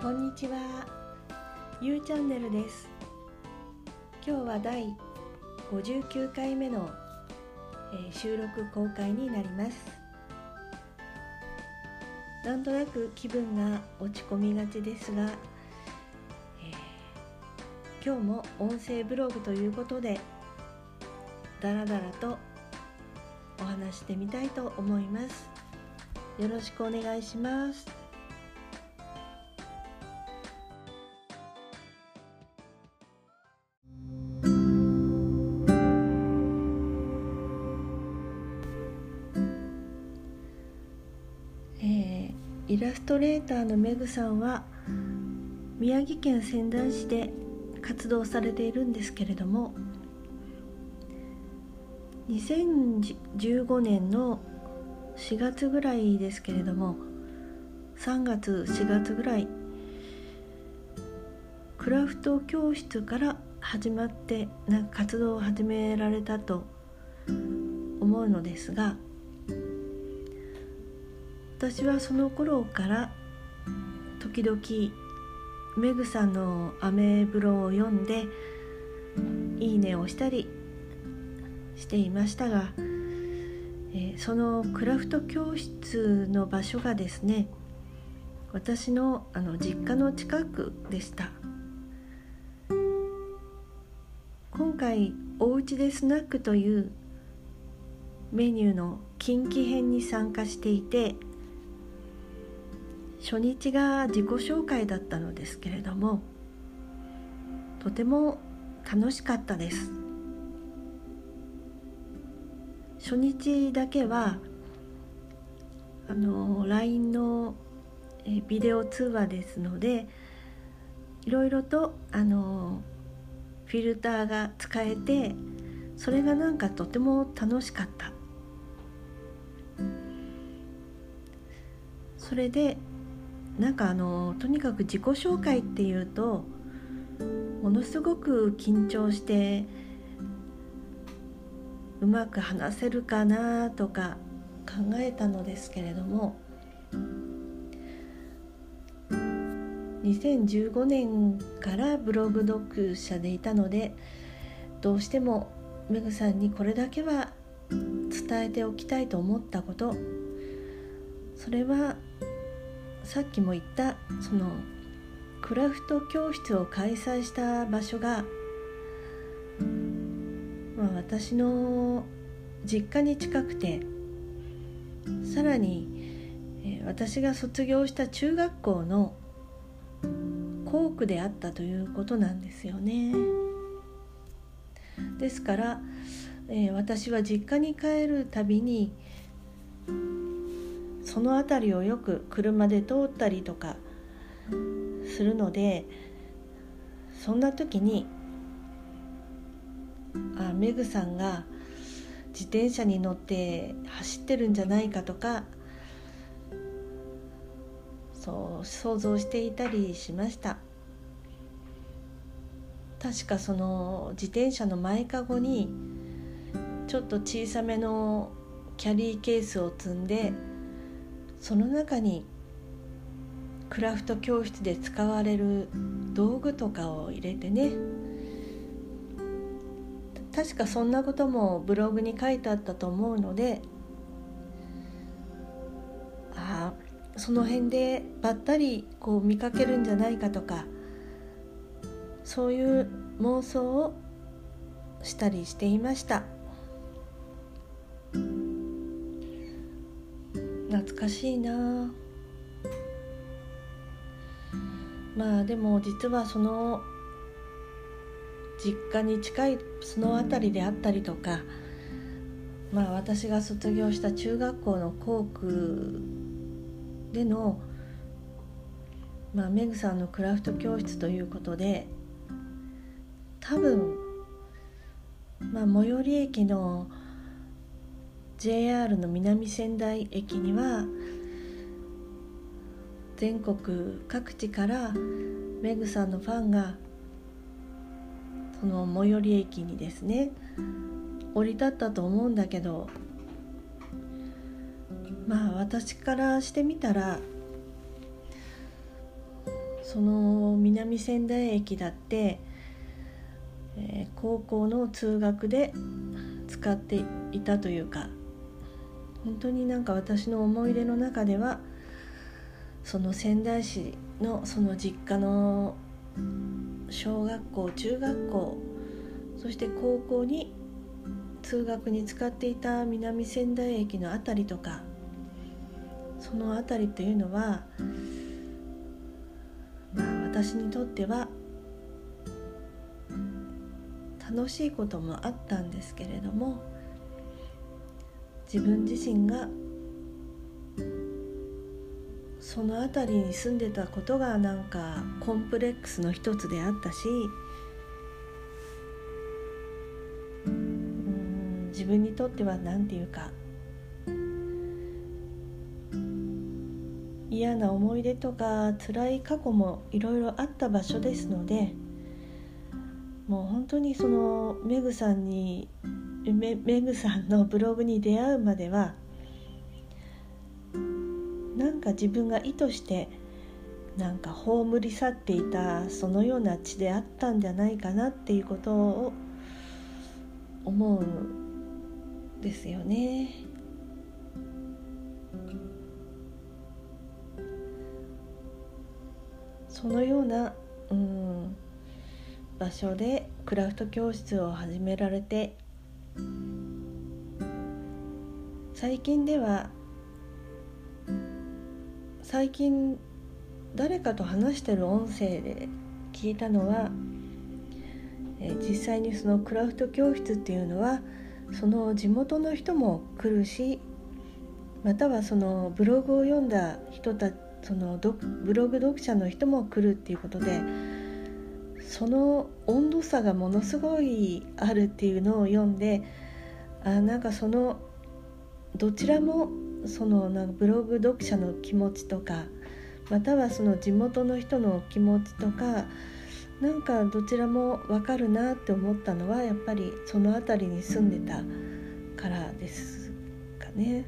こんにちは、ゆうチャンネルです。今日は第59回目の、えー収録公開になります。なんとなく気分が落ち込みがちですが、えー今日も音声ブログということで、だらだらとお話してみたいと思います。よろしくお願いします。イラストレーターのメグさんは宮城県仙台市で活動されているんですけれども2015年の4月ぐらいですけれども3月4月ぐらいクラフト教室から始まってなんか活動を始められたと思うのですが私はその頃から時々メグさんのアメブロを読んでいいねをしたりしていましたが、えーそのクラフト教室の場所がですね私のあの実家の近くでした。今回「おうちでスナック」というメニューの近畿編に参加していて初日が自己紹介だったのですけれどもとても楽しかったです。初日だけはあの LINE のビデオ通話ですのでいろいろとあのフィルターが使えてそれがなんかとても楽しかった。それでなんかあのとにかく自己紹介っていうとものすごく緊張してうまく話せるかなとか考えたのですけれども2015年からブログ読者でいたのでどうしてもメグさんにこれだけは伝えておきたいと思ったことそれはさっきも言ったそのクラフト教室を開催した場所が、まあ、私の実家に近くてさらに、私が卒業した中学校の校区であったということなんですよね。ですから、え私は実家に帰るたびにその辺りをよく車で通ったりとかするのでそんな時にあメグさんが自転車に乗って走ってるんじゃないかとかそう想像していたりしました。確かその自転車の前かごにちょっと小さめのキャリーケースを積んでその中にクラフト教室で使われる道具とかを入れてね。確かそんなこともブログに書いてあったと思うのでああその辺でばったりこう見かけるんじゃないかとかそういう妄想をしたりしていました。懐かしいな。まあでも実はその実家に近いその辺りであったりとかまあ私が卒業した中学校の校区での、まあ、メグさんのクラフト教室ということで多分、まあ、最寄り駅の JR の南仙台駅には全国各地からメグさんのファンがその最寄り駅にですね降り立ったと思うんだけどまあ私からしてみたらその南仙台駅だって、えー、高校の通学で使っていたというか本当になんか私の思い出の中ではその仙台市のその実家の小学校中学校そして高校に通学に使っていた南仙台駅の辺りとかその辺りというのはまあ私にとっては楽しいこともあったんですけれども自分自身がその辺りに住んでたことがなんかコンプレックスの一つであったし自分にとっては何て言うか嫌な思い出とか辛い過去もいろいろあった場所ですのでもう本当にそのメグさんにメメグさんのブログに出会うまではなんか自分が意図してなんか葬り去っていたそのような地であったんじゃないかなっていうことを思うんですよね。そのような、うん、場所でクラフト教室を始められて最近では最近誰かと話してる音声で聞いたのは、え実際にそのクラフト教室っていうのはその地元の人も来るしまたはそのブログを読んだ人たそのブログ読者の人も来るっていうことでその温度差がものすごいあるっていうのを読んであなんかそのどちらもそのなんかブログ読者の気持ちとかまたはその地元の人の気持ちとかなんかどちらも分かるなって思ったのはやっぱりその辺りに住んでたからですかね。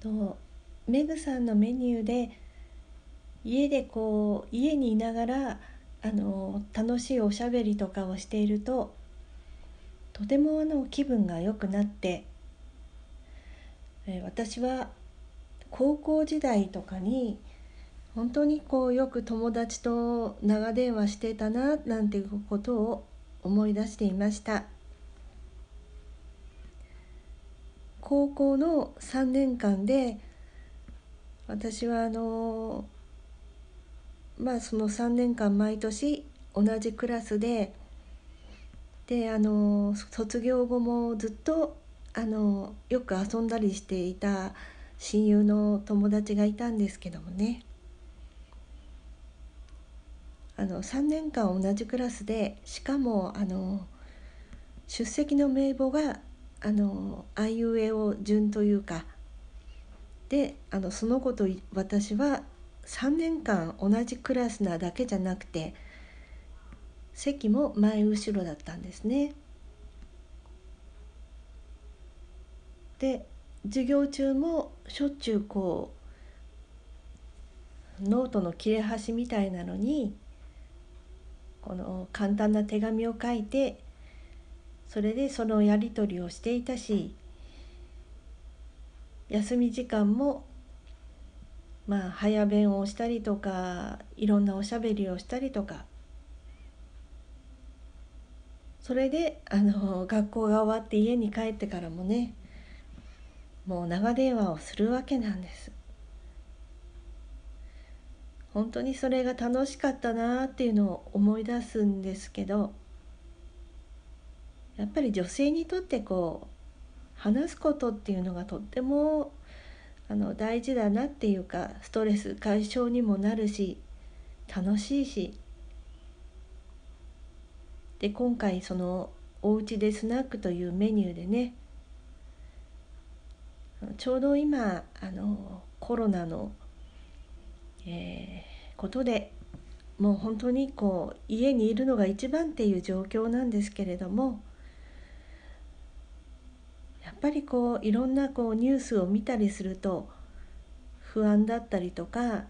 とメグさんのメニューで家でこう家にいながらあの楽しいおしゃべりとかをしているととてもあの気分が良くなって、え私は高校時代とかに本当にこうよく友達と長電話してたななんていうことを思い出していました。高校の3年間で私はあのまあその3年間毎年同じクラスでであの卒業後もずっとあのよく遊んだりしていた親友の友達がいたんですけどもね。あの3年間同じクラスでしかもあの出席の名簿があのあいうえお順というかであのその子と私は3年間同じクラスなだけじゃなくて席も前後ろだったんですね。で授業中もしょっちゅうこうノートの切れ端みたいなのにこの簡単な手紙を書いてそれでそのやり取りをしていたし休み時間もまあ早弁をしたりとかいろんなおしゃべりをしたりとか。それであの学校が終わって家に帰ってからもねもう長電話をするわけなんです。本当にそれが楽しかったなっていうのを思い出すんですけどやっぱり女性にとってこう話すことっていうのがとってもあの大事だなっていうかストレス解消にもなるし楽しいし。で今回そのおうちでスナックというメニューでねちょうど今あのコロナの、えー、ことでもう本当にこう家にいるのが一番っていう状況なんですけれどもぱりこういろんなこうニュースを見たりすると不安だったりとか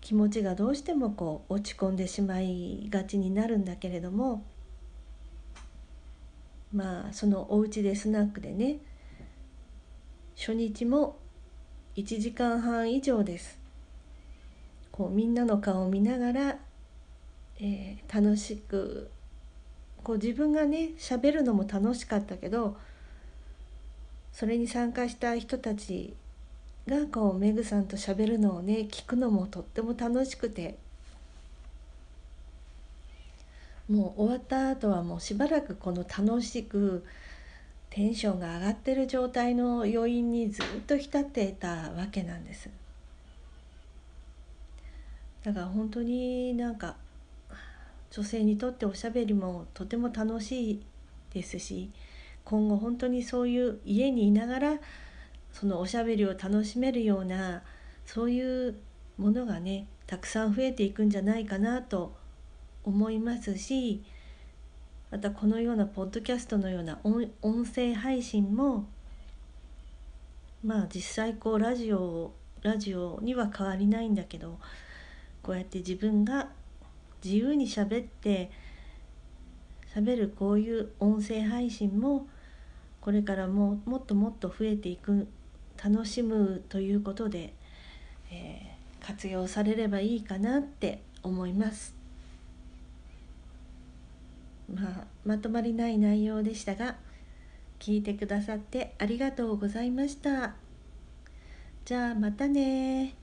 気持ちがどうしてもこう落ち込んでしまいがちになるんだけれどもまあそのお家でスナックでね初日も1時間半以上です。こうみんなの顔を見ながら、えー、楽しくこう自分がね喋るのも楽しかったけどそれに参加した人たちがこうメグさんと喋るのをね聞くのもとっても楽しくて。もう終わった後はもうしばらくこの楽しくテンションが上がってる状態の余韻にずっと浸っていたわけなんです。だから本当になんか女性にとっておしゃべりもとても楽しいですし今後本当にそういう家にいながらそのおしゃべりを楽しめるようなそういうものがねたくさん増えていくんじゃないかなと思いますしまたこのようなポッドキャストのような音声配信もまあ実際こうラジオラジオには変わりないんだけどこうやって自分が自由にしゃべってしゃべるこういう音声配信もこれからももっともっと増えていく楽しむということで、えー、活用されればいいかなって思います。まあ、まとまりない内容でしたが聞いてくださってありがとうございました。じゃあまたね